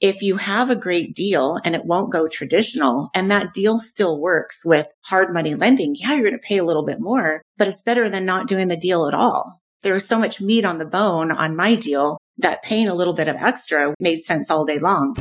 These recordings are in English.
if you have a great deal and it won't go traditional and that deal still works with hard money lending, yeah, you're going to pay a little bit more, but it's better than not doing the deal at all. There was so much meat on the bone on my deal that paying a little bit of extra made sense all day long.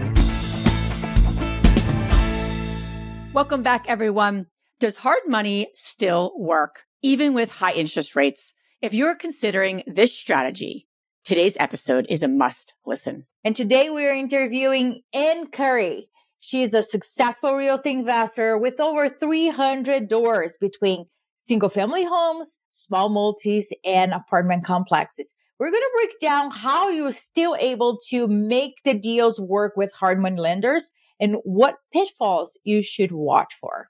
Welcome back, everyone. Does hard money still work, even with high interest rates? If you're considering this strategy, today's episode is a must listen. And today we are interviewing Anne Curry. She is a successful real estate investor with over 300 doors between single family homes, small multis, and apartment complexes. We're going to break down how you're still able to make the deals work with hard money lenders and what pitfalls you should watch for.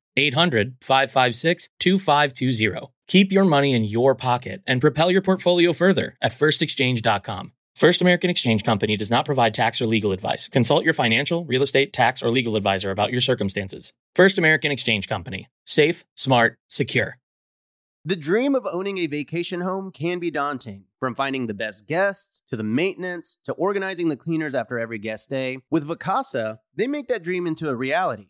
800 556 2520. Keep your money in your pocket and propel your portfolio further at firstexchange.com. First American Exchange Company does not provide tax or legal advice. Consult your financial, real estate, tax, or legal advisor about your circumstances. First American Exchange Company. Safe, smart, secure. The dream of owning a vacation home can be daunting. From finding the best guests to the maintenance to organizing the cleaners after every guest day, with Vacasa, they make that dream into a reality.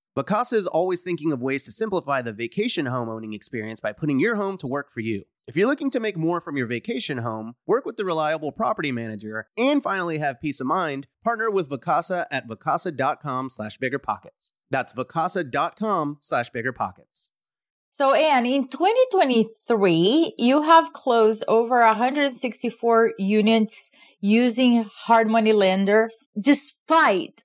Vacasa is always thinking of ways to simplify the vacation home owning experience by putting your home to work for you. If you're looking to make more from your vacation home, work with the reliable property manager, and finally have peace of mind, partner with Vacasa at vacasa.com slash biggerpockets. That's vacasa.com slash biggerpockets. So, Anne, in 2023, you have closed over 164 units using hard money lenders despite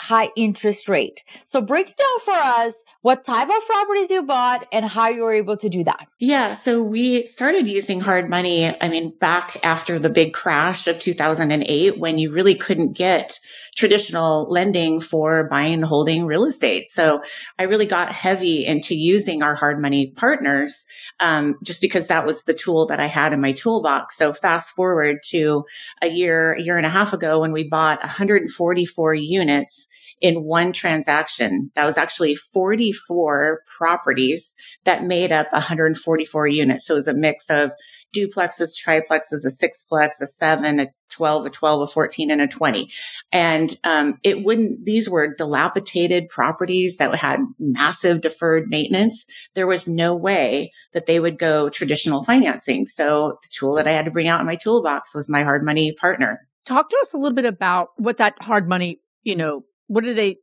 high interest rate. So break it down for us what type of properties you bought and how you were able to do that. Yeah. So we started using hard money. I mean, back after the big crash of 2008, when you really couldn't get traditional lending for buying and holding real estate. So I really got heavy into using our hard money partners, um, just because that was the tool that I had in my toolbox. So fast forward to a year, a year and a half ago when we bought 144 units in one transaction. That was actually 44 properties that made up 144 units. So it was a mix of duplexes, triplexes, a sixplex, a seven, a 12, a 12, a 14, and a 20. And um, it wouldn't, these were dilapidated properties that had massive deferred maintenance. There was no way that they would go traditional financing. So the tool that I had to bring out in my toolbox was my hard money partner. Talk to us a little bit about what that hard money, you know, what did they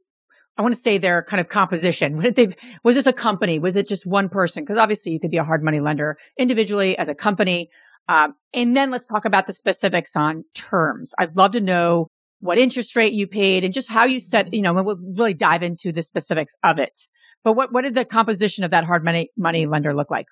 I want to say their kind of composition. What did they, was this a company? Was it just one person? Because obviously you could be a hard money lender individually as a company. Um, and then let's talk about the specifics on terms. I'd love to know what interest rate you paid and just how you set, you know, we'll really dive into the specifics of it. But what, what did the composition of that hard money, money lender look like?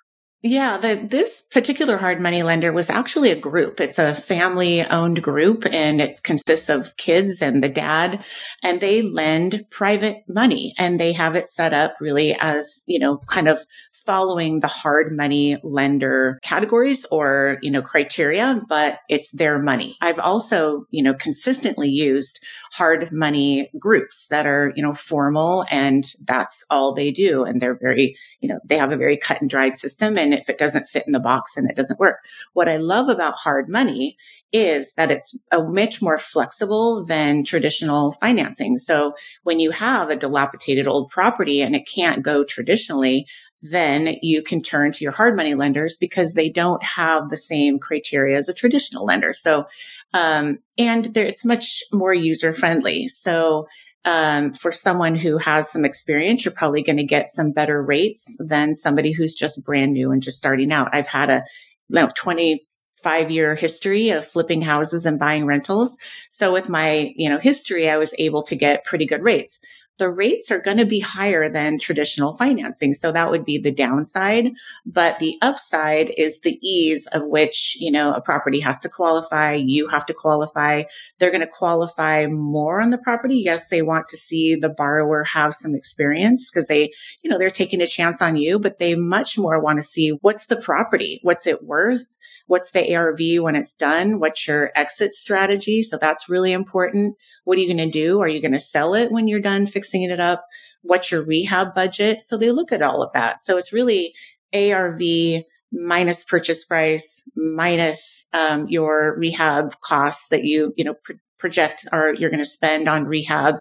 Yeah, the, this particular hard money lender was actually a group. It's a family owned group and it consists of kids and the dad and they lend private money and they have it set up really as, you know, kind of following the hard money lender categories or, you know, criteria, but it's their money. I've also, you know, consistently used hard money groups that are, you know, formal and that's all they do. And they're very, you know, they have a very cut and dried system. And if it doesn't fit in the box and it doesn't work, what I love about hard money is that it's a much more flexible than traditional financing. So when you have a dilapidated old property and it can't go traditionally, then you can turn to your hard money lenders because they don't have the same criteria as a traditional lender. So, um, and it's much more user friendly. So, um, for someone who has some experience, you're probably going to get some better rates than somebody who's just brand new and just starting out. I've had a you know, 25 year history of flipping houses and buying rentals. So with my, you know, history, I was able to get pretty good rates the rates are going to be higher than traditional financing. So that would be the downside. But the upside is the ease of which, you know, a property has to qualify. You have to qualify. They're going to qualify more on the property. Yes, they want to see the borrower have some experience because they, you know, they're taking a chance on you, but they much more want to see what's the property? What's it worth? What's the ARV when it's done? What's your exit strategy? So that's really important. What are you going to do? Are you going to sell it when you're done fixing it up? What's your rehab budget? So they look at all of that. So it's really ARV minus purchase price minus um, your rehab costs that you you know pr- project or you're going to spend on rehab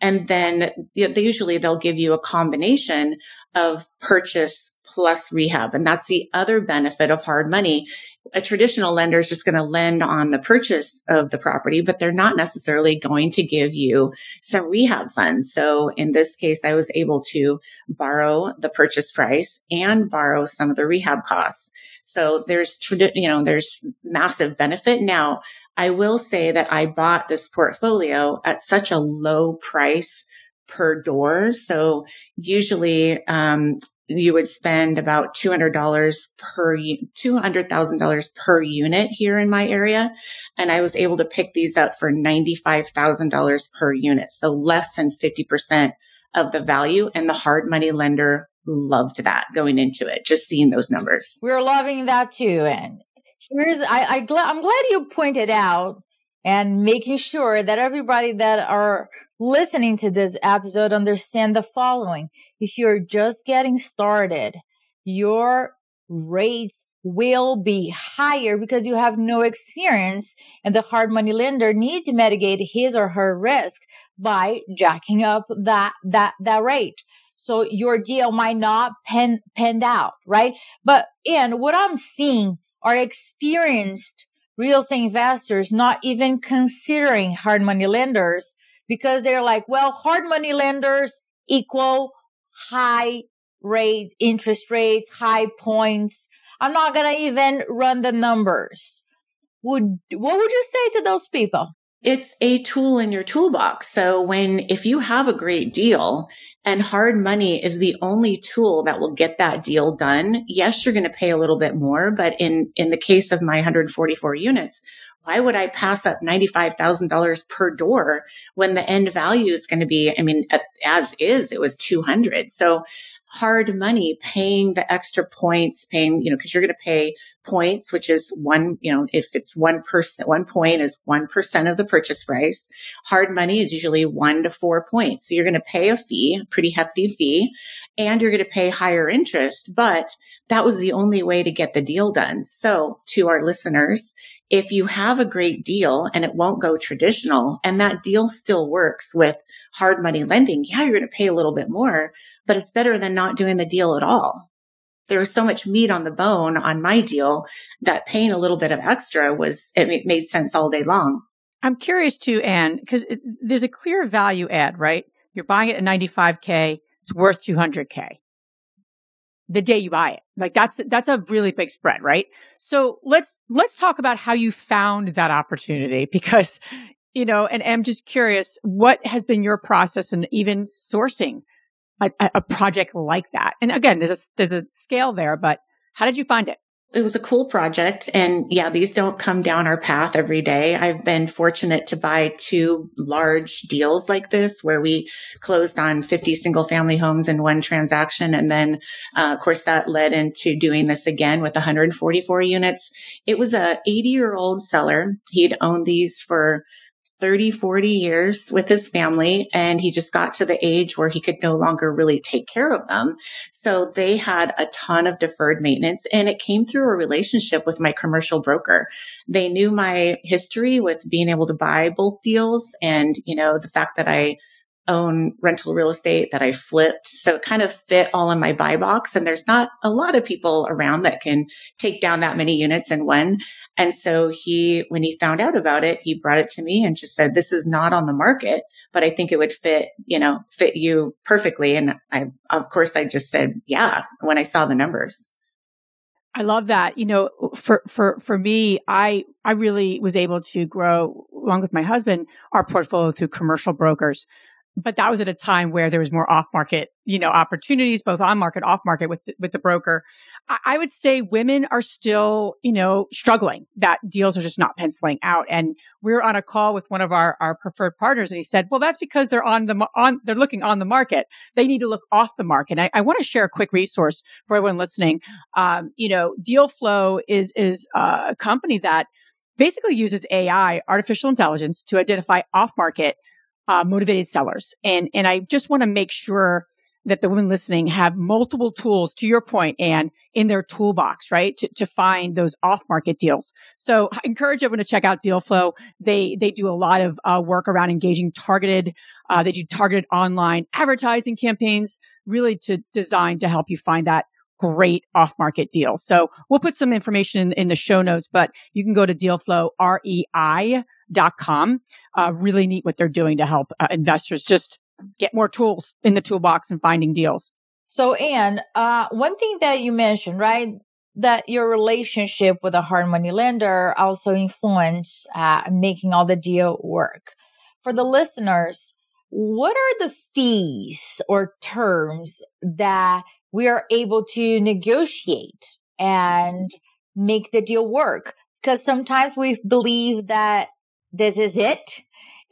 and then they usually they'll give you a combination of purchase plus rehab. And that's the other benefit of hard money. A traditional lender is just going to lend on the purchase of the property, but they're not necessarily going to give you some rehab funds. So in this case, I was able to borrow the purchase price and borrow some of the rehab costs. So there's, you know, there's massive benefit. Now, I will say that I bought this portfolio at such a low price per door. So usually, um, you would spend about $200 per, $200,000 per unit here in my area. And I was able to pick these up for $95,000 per unit. So less than 50% of the value and the hard money lender loved that going into it, just seeing those numbers. We're loving that too. And here's, I, I I'm glad you pointed out and making sure that everybody that are listening to this episode understand the following. If you're just getting started, your rates will be higher because you have no experience and the hard money lender needs to mitigate his or her risk by jacking up that, that, that rate. So your deal might not pen, penned out, right? But, and what I'm seeing are experienced real estate investors not even considering hard money lenders because they're like, well, hard money lenders equal high rate interest rates, high points. I'm not going to even run the numbers. Would, what would you say to those people? It's a tool in your toolbox. So when, if you have a great deal and hard money is the only tool that will get that deal done, yes, you're going to pay a little bit more. But in, in the case of my 144 units, why would I pass up $95,000 per door when the end value is going to be, I mean, as is, it was 200. So hard money paying the extra points, paying, you know, cause you're going to pay points, which is one, you know, if it's one percent, one point is 1% of the purchase price. Hard money is usually one to four points. So you're going to pay a fee, pretty hefty fee, and you're going to pay higher interest, but that was the only way to get the deal done. So to our listeners, if you have a great deal and it won't go traditional and that deal still works with hard money lending, yeah, you're going to pay a little bit more, but it's better than not doing the deal at all. There was so much meat on the bone on my deal that paying a little bit of extra was, it made sense all day long. I'm curious too, Anne, because there's a clear value add, right? You're buying it at 95K. It's worth 200K the day you buy it. Like that's, that's a really big spread, right? So let's, let's talk about how you found that opportunity because, you know, and I'm just curious, what has been your process and even sourcing a, a project like that? And again, there's a, there's a scale there, but how did you find it? it was a cool project. And yeah, these don't come down our path every day. I've been fortunate to buy two large deals like this where we closed on 50 single family homes in one transaction. And then, uh, of course, that led into doing this again with 144 units. It was a 80 year old seller. He'd owned these for 30, 40 years with his family and he just got to the age where he could no longer really take care of them. So they had a ton of deferred maintenance and it came through a relationship with my commercial broker. They knew my history with being able to buy bulk deals and, you know, the fact that I own rental real estate that I flipped. So it kind of fit all in my buy box. And there's not a lot of people around that can take down that many units in one. And so he, when he found out about it, he brought it to me and just said, this is not on the market, but I think it would fit, you know, fit you perfectly. And I, of course, I just said, yeah, when I saw the numbers. I love that. You know, for, for, for me, I, I really was able to grow along with my husband, our portfolio through commercial brokers but that was at a time where there was more off market, you know, opportunities, both on market, off market with, the, with the broker. I, I, would say women are still, you know, struggling that deals are just not penciling out. And we are on a call with one of our, our preferred partners and he said, well, that's because they're on the, on, they're looking on the market. They need to look off the market. I, I want to share a quick resource for everyone listening. Um, you know, Deal Flow is, is a company that basically uses AI, artificial intelligence to identify off market uh, motivated sellers. And, and I just want to make sure that the women listening have multiple tools to your point and in their toolbox, right? To, to find those off market deals. So I encourage everyone to check out Deal Flow. They, they do a lot of uh, work around engaging targeted, uh, they do targeted online advertising campaigns really to design to help you find that great off market deal. So we'll put some information in, in, the show notes, but you can go to dealflow, R-E-I dot com. Uh, really neat what they're doing to help uh, investors just get more tools in the toolbox and finding deals. So, Anne, uh, one thing that you mentioned, right? That your relationship with a hard money lender also influenced uh, making all the deal work. For the listeners, what are the fees or terms that we are able to negotiate and make the deal work? Because sometimes we believe that this is it.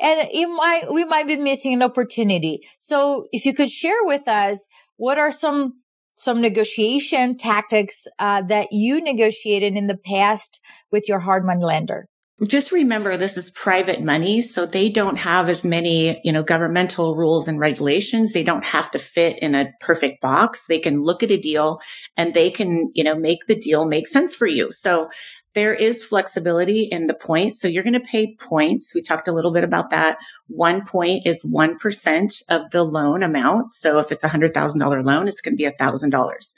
And it might, we might be missing an opportunity. So if you could share with us, what are some, some negotiation tactics, uh, that you negotiated in the past with your hard money lender? Just remember this is private money. So they don't have as many, you know, governmental rules and regulations. They don't have to fit in a perfect box. They can look at a deal and they can, you know, make the deal make sense for you. So there is flexibility in the points. So you're going to pay points. We talked a little bit about that. One point is 1% of the loan amount. So if it's a hundred thousand dollar loan, it's going to be a thousand dollars.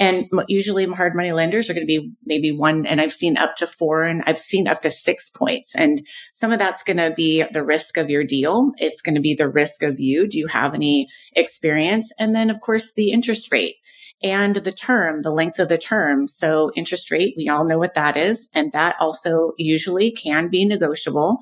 And usually hard money lenders are going to be maybe one, and I've seen up to four and I've seen up to six points. And some of that's going to be the risk of your deal. It's going to be the risk of you. Do you have any experience? And then of course the interest rate and the term, the length of the term. So interest rate, we all know what that is. And that also usually can be negotiable.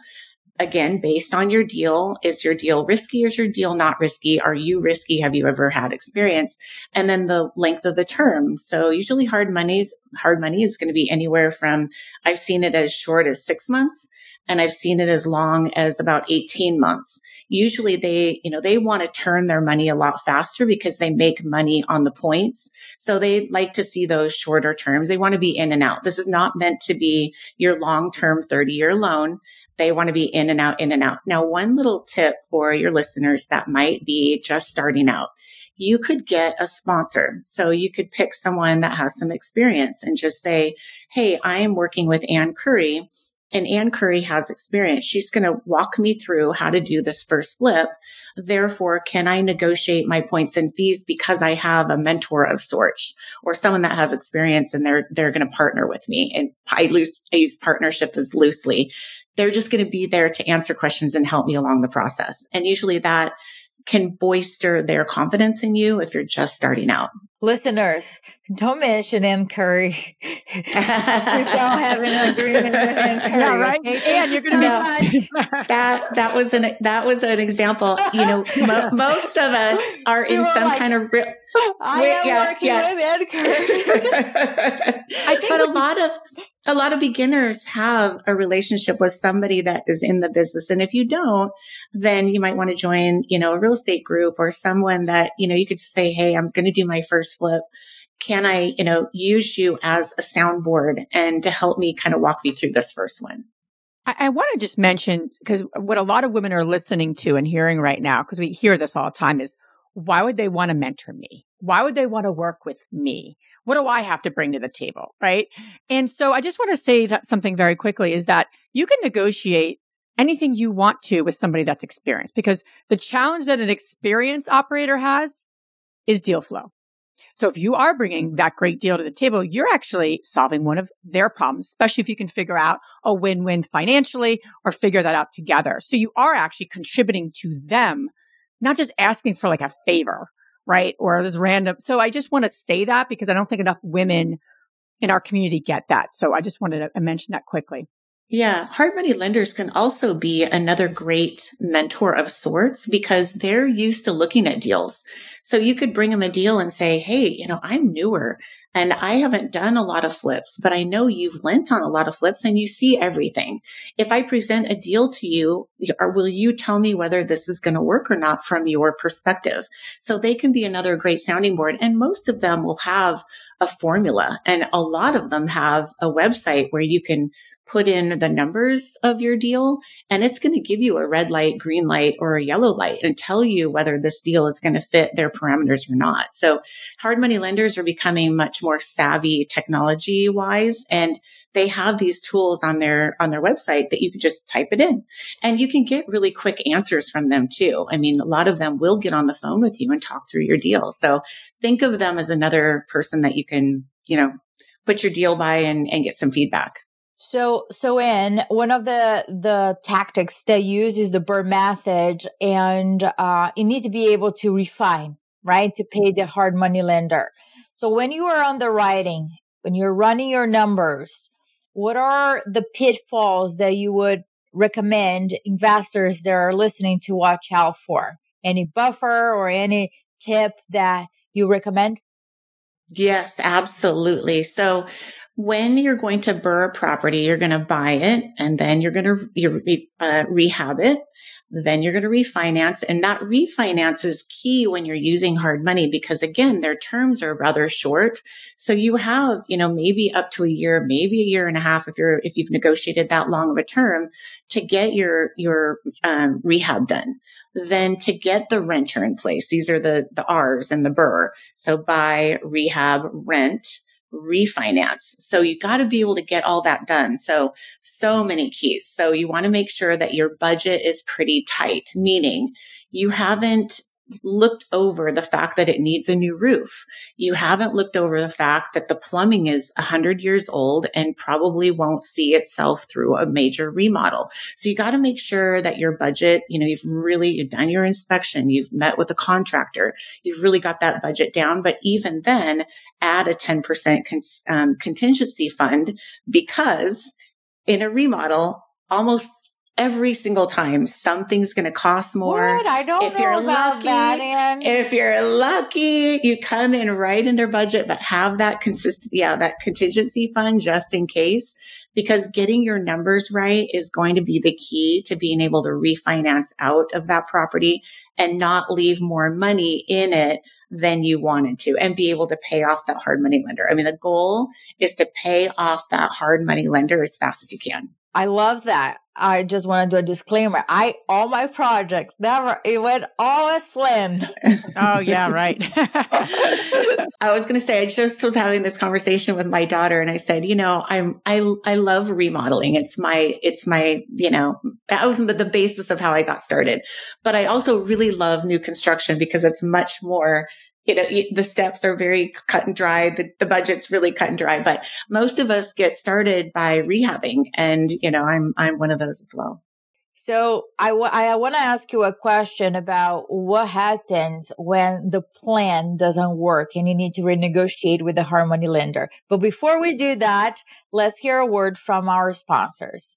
Again, based on your deal, is your deal risky? Is your deal not risky? Are you risky? Have you ever had experience? And then the length of the term. So usually hard money's hard money is going to be anywhere from, I've seen it as short as six months and I've seen it as long as about 18 months. Usually they, you know, they want to turn their money a lot faster because they make money on the points. So they like to see those shorter terms. They want to be in and out. This is not meant to be your long-term 30 year loan. They want to be in and out, in and out. Now, one little tip for your listeners that might be just starting out you could get a sponsor. So you could pick someone that has some experience and just say, Hey, I am working with Anne Curry and Anne Curry has experience. She's going to walk me through how to do this first flip. Therefore, can I negotiate my points and fees because I have a mentor of sorts or someone that has experience and they're, they're going to partner with me. And I lose, I use partnership as loosely. They're just going to be there to answer questions and help me along the process. And usually that can bolster their confidence in you if you're just starting out. Listeners, don't mention Anne Curry. we don't have an agreement with Anne Curry. Yeah, right. Okay? And you're going to be that. That was an that was an example. You know, mo- most of us are in some like, kind of real. I am yeah, working yeah. with Anne Curry. I think, but a lot of a lot of beginners have a relationship with somebody that is in the business. And if you don't, then you might want to join, you know, a real estate group or someone that, you know, you could say, Hey, I'm going to do my first flip. Can I, you know, use you as a soundboard and to help me kind of walk me through this first one? I, I want to just mention because what a lot of women are listening to and hearing right now, because we hear this all the time is why would they want to mentor me? Why would they want to work with me? What do I have to bring to the table? Right. And so I just want to say that something very quickly is that you can negotiate anything you want to with somebody that's experienced because the challenge that an experienced operator has is deal flow. So if you are bringing that great deal to the table, you're actually solving one of their problems, especially if you can figure out a win-win financially or figure that out together. So you are actually contributing to them, not just asking for like a favor, right? Or this random. So I just want to say that because I don't think enough women in our community get that. So I just wanted to mention that quickly. Yeah, hard money lenders can also be another great mentor of sorts because they're used to looking at deals. So you could bring them a deal and say, Hey, you know, I'm newer and I haven't done a lot of flips, but I know you've lent on a lot of flips and you see everything. If I present a deal to you, will you tell me whether this is going to work or not from your perspective? So they can be another great sounding board. And most of them will have a formula and a lot of them have a website where you can put in the numbers of your deal and it's going to give you a red light, green light, or a yellow light and tell you whether this deal is going to fit their parameters or not. So hard money lenders are becoming much more savvy technology wise and they have these tools on their on their website that you can just type it in and you can get really quick answers from them too. I mean a lot of them will get on the phone with you and talk through your deal. So think of them as another person that you can you know put your deal by and, and get some feedback so, so in one of the, the tactics they use is the BRRRR method and, uh, you need to be able to refine, right? To pay the hard money lender. So when you are underwriting, when you're running your numbers, what are the pitfalls that you would recommend investors that are listening to watch out for? Any buffer or any tip that you recommend? Yes, absolutely. So when you're going to BRRRR a property, you're going to buy it and then you're going to uh, rehab it. Then you're going to refinance. And that refinance is key when you're using hard money because again, their terms are rather short. So you have, you know, maybe up to a year, maybe a year and a half if you're, if you've negotiated that long of a term to get your, your um, rehab done. Then to get the renter in place. These are the, the R's and the BRRRR. So buy, rehab, rent refinance. So you got to be able to get all that done. So, so many keys. So you want to make sure that your budget is pretty tight, meaning you haven't looked over the fact that it needs a new roof. You haven't looked over the fact that the plumbing is 100 years old and probably won't see itself through a major remodel. So you got to make sure that your budget, you know, you've really you've done your inspection, you've met with a contractor, you've really got that budget down. But even then, add a 10% con- um, contingency fund because in a remodel, almost every single time something's going to cost more. What? I don't if know you're about lucky, that, Anne. If you're lucky, you come in right their budget, but have that consistent, yeah, that contingency fund just in case, because getting your numbers right is going to be the key to being able to refinance out of that property and not leave more money in it than you wanted to and be able to pay off that hard money lender. I mean, the goal is to pay off that hard money lender as fast as you can. I love that. I just want to do a disclaimer. I all my projects never it went always planned. oh yeah, right. I was going to say I just was having this conversation with my daughter, and I said, you know, I'm I I love remodeling. It's my it's my you know that was the basis of how I got started. But I also really love new construction because it's much more you know, the steps are very cut and dry. The, the budget's really cut and dry, but most of us get started by rehabbing. And, you know, I'm, I'm one of those as well. So I, w- I want to ask you a question about what happens when the plan doesn't work and you need to renegotiate with the hard money lender. But before we do that, let's hear a word from our sponsors.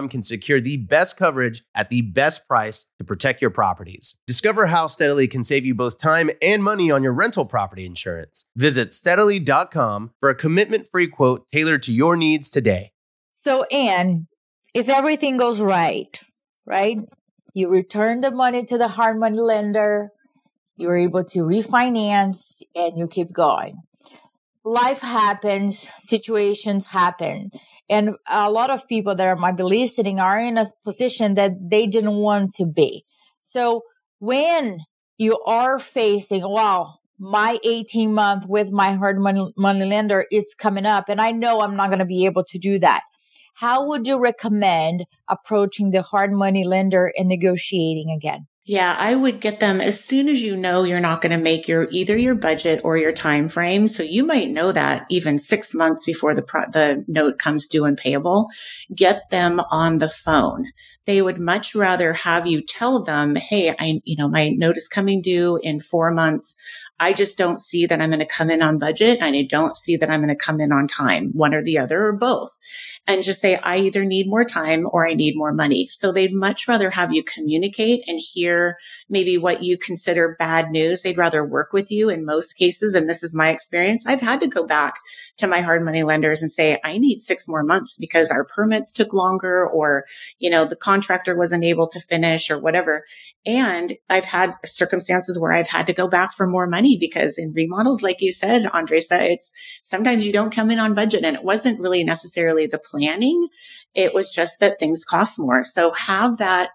can secure the best coverage at the best price to protect your properties. Discover how Steadily can save you both time and money on your rental property insurance. Visit steadily.com for a commitment free quote tailored to your needs today. So, Anne, if everything goes right, right? You return the money to the hard money lender, you're able to refinance, and you keep going life happens, situations happen. And a lot of people that are might be listening are in a position that they didn't want to be. So when you are facing, wow, my 18 month with my hard money, money lender, it's coming up and I know I'm not going to be able to do that. How would you recommend approaching the hard money lender and negotiating again? Yeah, I would get them as soon as you know you're not going to make your either your budget or your time frame. So you might know that even six months before the pro- the note comes due and payable. Get them on the phone. They would much rather have you tell them, "Hey, I you know my note is coming due in four months. I just don't see that I'm going to come in on budget and I don't see that I'm going to come in on time, one or the other or both. And just say, I either need more time or I need more money. So they'd much rather have you communicate and hear maybe what you consider bad news. They'd rather work with you in most cases. And this is my experience. I've had to go back to my hard money lenders and say, I need six more months because our permits took longer or, you know, the contractor wasn't able to finish or whatever. And I've had circumstances where I've had to go back for more money because in remodels, like you said, Andresa, it's sometimes you don't come in on budget and it wasn't really necessarily the planning. It was just that things cost more. So have that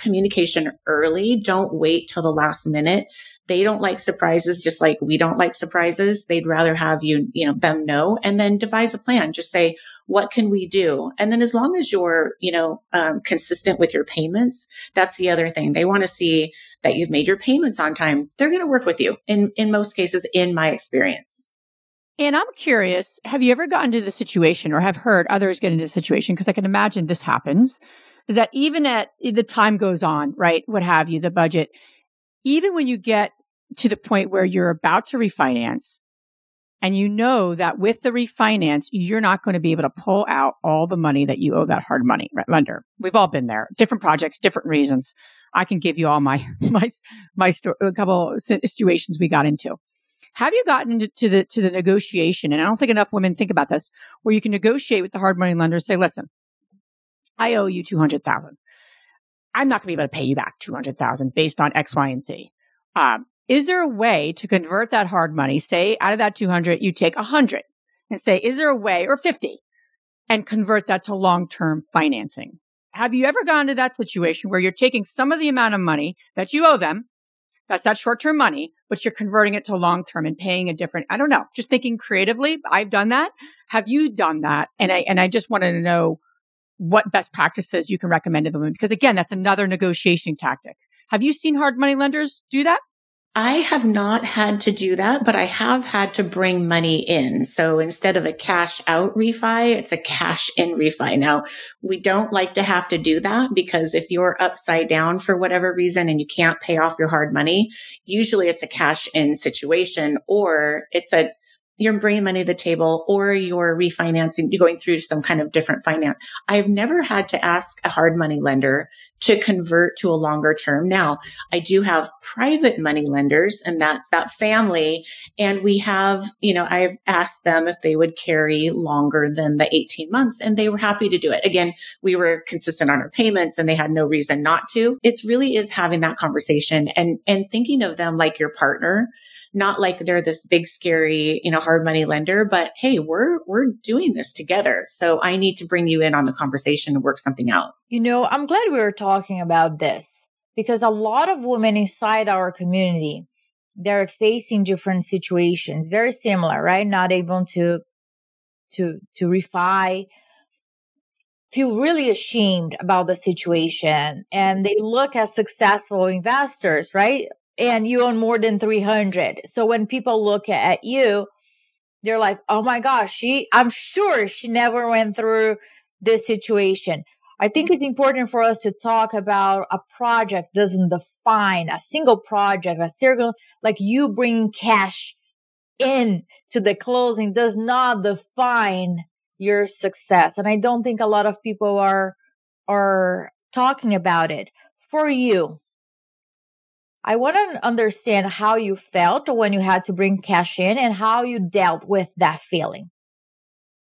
communication early. Don't wait till the last minute they don't like surprises just like we don't like surprises. They'd rather have you, you know, them know and then devise a plan. Just say, what can we do? And then as long as you're, you know, um, consistent with your payments, that's the other thing. They want to see that you've made your payments on time. They're going to work with you in, in most cases, in my experience. And I'm curious, have you ever gotten to the situation or have heard others get into the situation? Because I can imagine this happens is that even at the time goes on, right? What have you, the budget, even when you get to the point where you're about to refinance and you know that with the refinance, you're not going to be able to pull out all the money that you owe that hard money lender. We've all been there, different projects, different reasons. I can give you all my, my, my sto- a couple situations we got into. Have you gotten into to the, to the negotiation? And I don't think enough women think about this where you can negotiate with the hard money lender, say, listen, I owe you 200,000. I'm not going to be able to pay you back 200,000 based on X, Y, and Z. Um, is there a way to convert that hard money? Say out of that 200, you take 100 and say, is there a way or 50 and convert that to long-term financing? Have you ever gone to that situation where you're taking some of the amount of money that you owe them? That's that short-term money, but you're converting it to long-term and paying a different, I don't know, just thinking creatively. I've done that. Have you done that? And I, and I just wanted to know what best practices you can recommend to them. Because again, that's another negotiation tactic. Have you seen hard money lenders do that? I have not had to do that, but I have had to bring money in. So instead of a cash out refi, it's a cash in refi. Now we don't like to have to do that because if you're upside down for whatever reason and you can't pay off your hard money, usually it's a cash in situation or it's a you're bringing money to the table or you're refinancing, you're going through some kind of different finance. I've never had to ask a hard money lender to convert to a longer term. Now I do have private money lenders and that's that family. And we have, you know, I've asked them if they would carry longer than the 18 months and they were happy to do it. Again, we were consistent on our payments and they had no reason not to. It really is having that conversation and, and thinking of them like your partner not like they're this big, scary, you know, hard money lender, but hey, we're, we're doing this together. So I need to bring you in on the conversation and work something out. You know, I'm glad we were talking about this because a lot of women inside our community, they're facing different situations, very similar, right? Not able to, to, to refi. feel really ashamed about the situation and they look as successful investors, right? And you own more than 300. So when people look at you, they're like, oh my gosh, she, I'm sure she never went through this situation. I think it's important for us to talk about a project doesn't define a single project, a single, like you bring cash in to the closing does not define your success. And I don't think a lot of people are, are talking about it for you. I want to understand how you felt when you had to bring cash in and how you dealt with that feeling.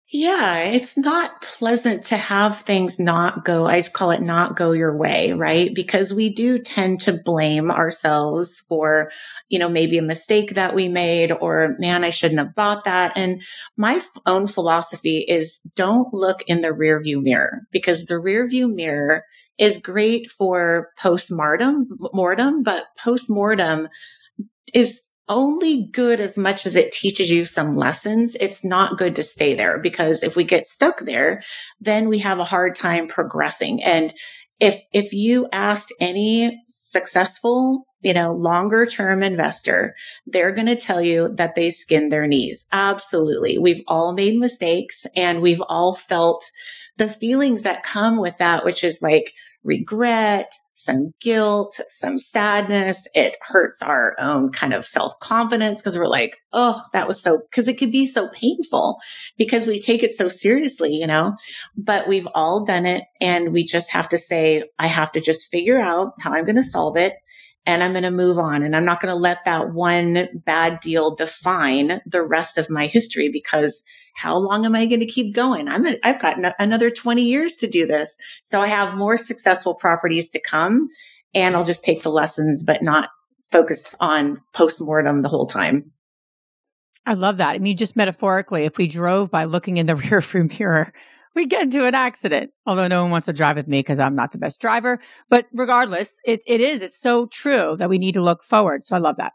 Yeah, it's not pleasant to have things not go, I call it not go your way, right? Because we do tend to blame ourselves for, you know, maybe a mistake that we made or man, I shouldn't have bought that. And my own philosophy is don't look in the rearview mirror because the rearview mirror is great for post-mortem, mortem, but post-mortem is only good as much as it teaches you some lessons. It's not good to stay there because if we get stuck there, then we have a hard time progressing. And if, if you asked any successful, you know, longer term investor, they're going to tell you that they skinned their knees. Absolutely. We've all made mistakes and we've all felt the feelings that come with that, which is like regret, some guilt, some sadness. It hurts our own kind of self confidence because we're like, oh, that was so, because it could be so painful because we take it so seriously, you know, but we've all done it and we just have to say, I have to just figure out how I'm going to solve it and I'm going to move on. And I'm not going to let that one bad deal define the rest of my history because how long am I going to keep going? I'm a, I've got no, another 20 years to do this. So I have more successful properties to come and I'll just take the lessons, but not focus on postmortem the whole time. I love that. I mean, just metaphorically, if we drove by looking in the rear view mirror, we get into an accident. Although no one wants to drive with me because I'm not the best driver. But regardless, it, it is, it's so true that we need to look forward. So I love that.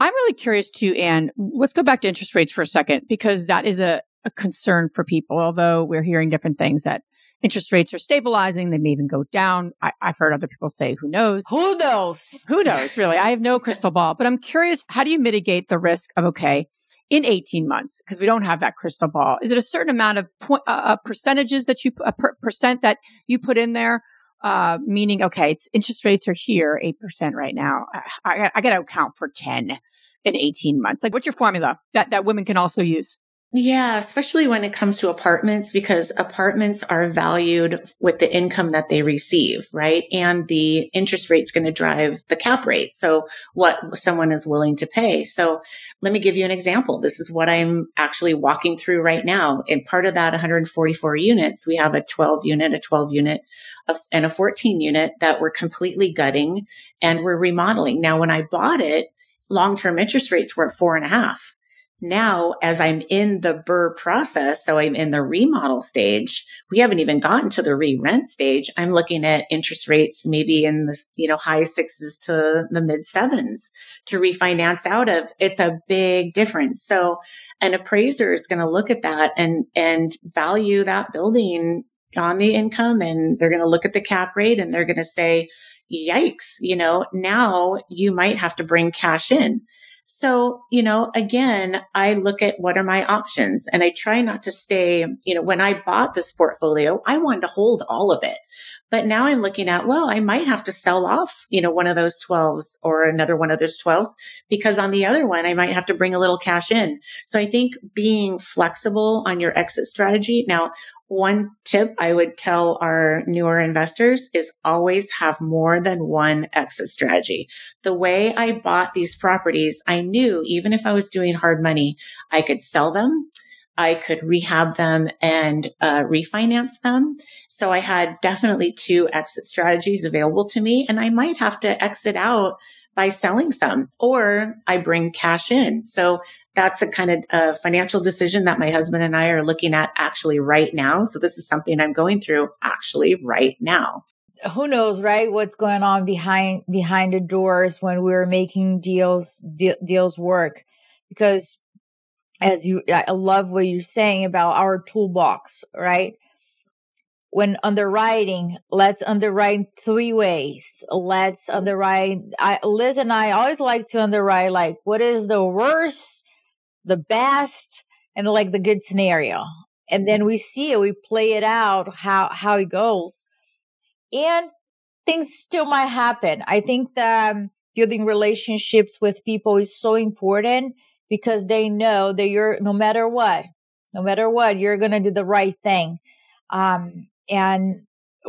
I'm really curious too, Anne. Let's go back to interest rates for a second because that is a, a concern for people. Although we're hearing different things that interest rates are stabilizing. They may even go down. I, have heard other people say, who knows? Who knows? Who knows, really? I have no crystal ball, but I'm curious, how do you mitigate the risk of, okay, in 18 months because we don't have that crystal ball. Is it a certain amount of point, uh, uh percentages that you, a per- percent that you put in there? Uh, meaning, okay, it's interest rates are here, 8% right now. I, I, I got to account for 10 in 18 months. Like what's your formula that, that women can also use? Yeah, especially when it comes to apartments, because apartments are valued with the income that they receive, right? And the interest rate's going to drive the cap rate. So what someone is willing to pay. So let me give you an example. This is what I'm actually walking through right now. In part of that 144 units, we have a 12 unit, a 12 unit, and a 14 unit that we're completely gutting and we're remodeling. Now, when I bought it, long-term interest rates were at four and a half now as I'm in the BRRRR process, so I'm in the remodel stage, we haven't even gotten to the re-rent stage. I'm looking at interest rates maybe in the, you know, high sixes to the mid sevens to refinance out of. It's a big difference. So an appraiser is going to look at that and, and value that building on the income and they're going to look at the cap rate and they're going to say, yikes, you know, now you might have to bring cash in. So, you know, again, I look at what are my options and I try not to stay, you know, when I bought this portfolio, I wanted to hold all of it. But now I'm looking at, well, I might have to sell off, you know, one of those 12s or another one of those 12s because on the other one, I might have to bring a little cash in. So I think being flexible on your exit strategy. Now, one tip I would tell our newer investors is always have more than one exit strategy. The way I bought these properties, I knew even if I was doing hard money, I could sell them. I could rehab them and uh, refinance them. So I had definitely two exit strategies available to me and I might have to exit out by selling some or I bring cash in. So that's a kind of a financial decision that my husband and I are looking at actually right now. So this is something I'm going through actually right now. Who knows, right? What's going on behind behind the doors when we're making deals de- deals work? Because as you, I love what you're saying about our toolbox, right? When underwriting, let's underwrite three ways. Let's underwrite. I, Liz and I always like to underwrite like what is the worst, the best, and like the good scenario. And then we see it, we play it out, how, how it goes. And things still might happen. I think that building relationships with people is so important because they know that you're, no matter what, no matter what, you're to do the right thing. Um, and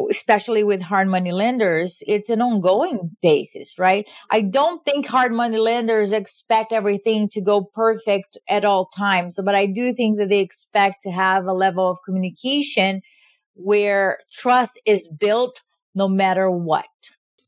especially with hard money lenders, it's an ongoing basis, right? I don't think hard money lenders expect everything to go perfect at all times, but I do think that they expect to have a level of communication where trust is built no matter what.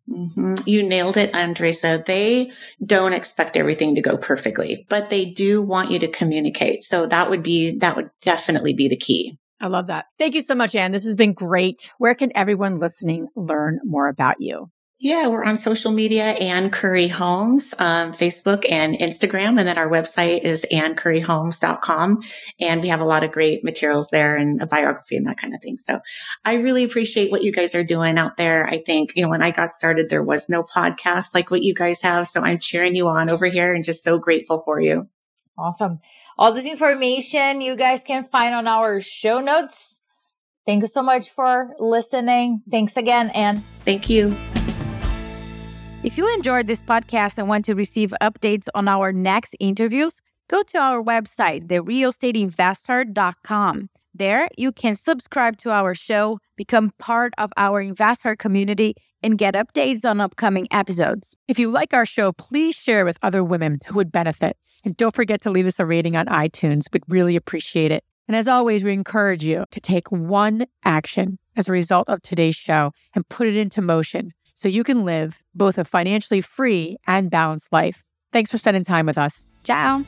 Mm-hmm. You nailed it, Andresa. They don't expect everything to go perfectly, but they do want you to communicate. So that would be, that would definitely be the key. I love that. Thank you so much, Anne. This has been great. Where can everyone listening learn more about you? Yeah, we're on social media, Anne Curry Homes, um, Facebook and Instagram. And then our website is annecurryhomes.com. And we have a lot of great materials there and a biography and that kind of thing. So I really appreciate what you guys are doing out there. I think, you know, when I got started, there was no podcast like what you guys have. So I'm cheering you on over here and just so grateful for you. Awesome. All this information you guys can find on our show notes. Thank you so much for listening. Thanks again, Anne. Thank you. If you enjoyed this podcast and want to receive updates on our next interviews, go to our website, therealestateinvestor.com. There, you can subscribe to our show, become part of our investor community, and get updates on upcoming episodes. If you like our show, please share with other women who would benefit. And don't forget to leave us a rating on iTunes. We'd really appreciate it. And as always, we encourage you to take one action as a result of today's show and put it into motion so you can live both a financially free and balanced life. Thanks for spending time with us. Ciao.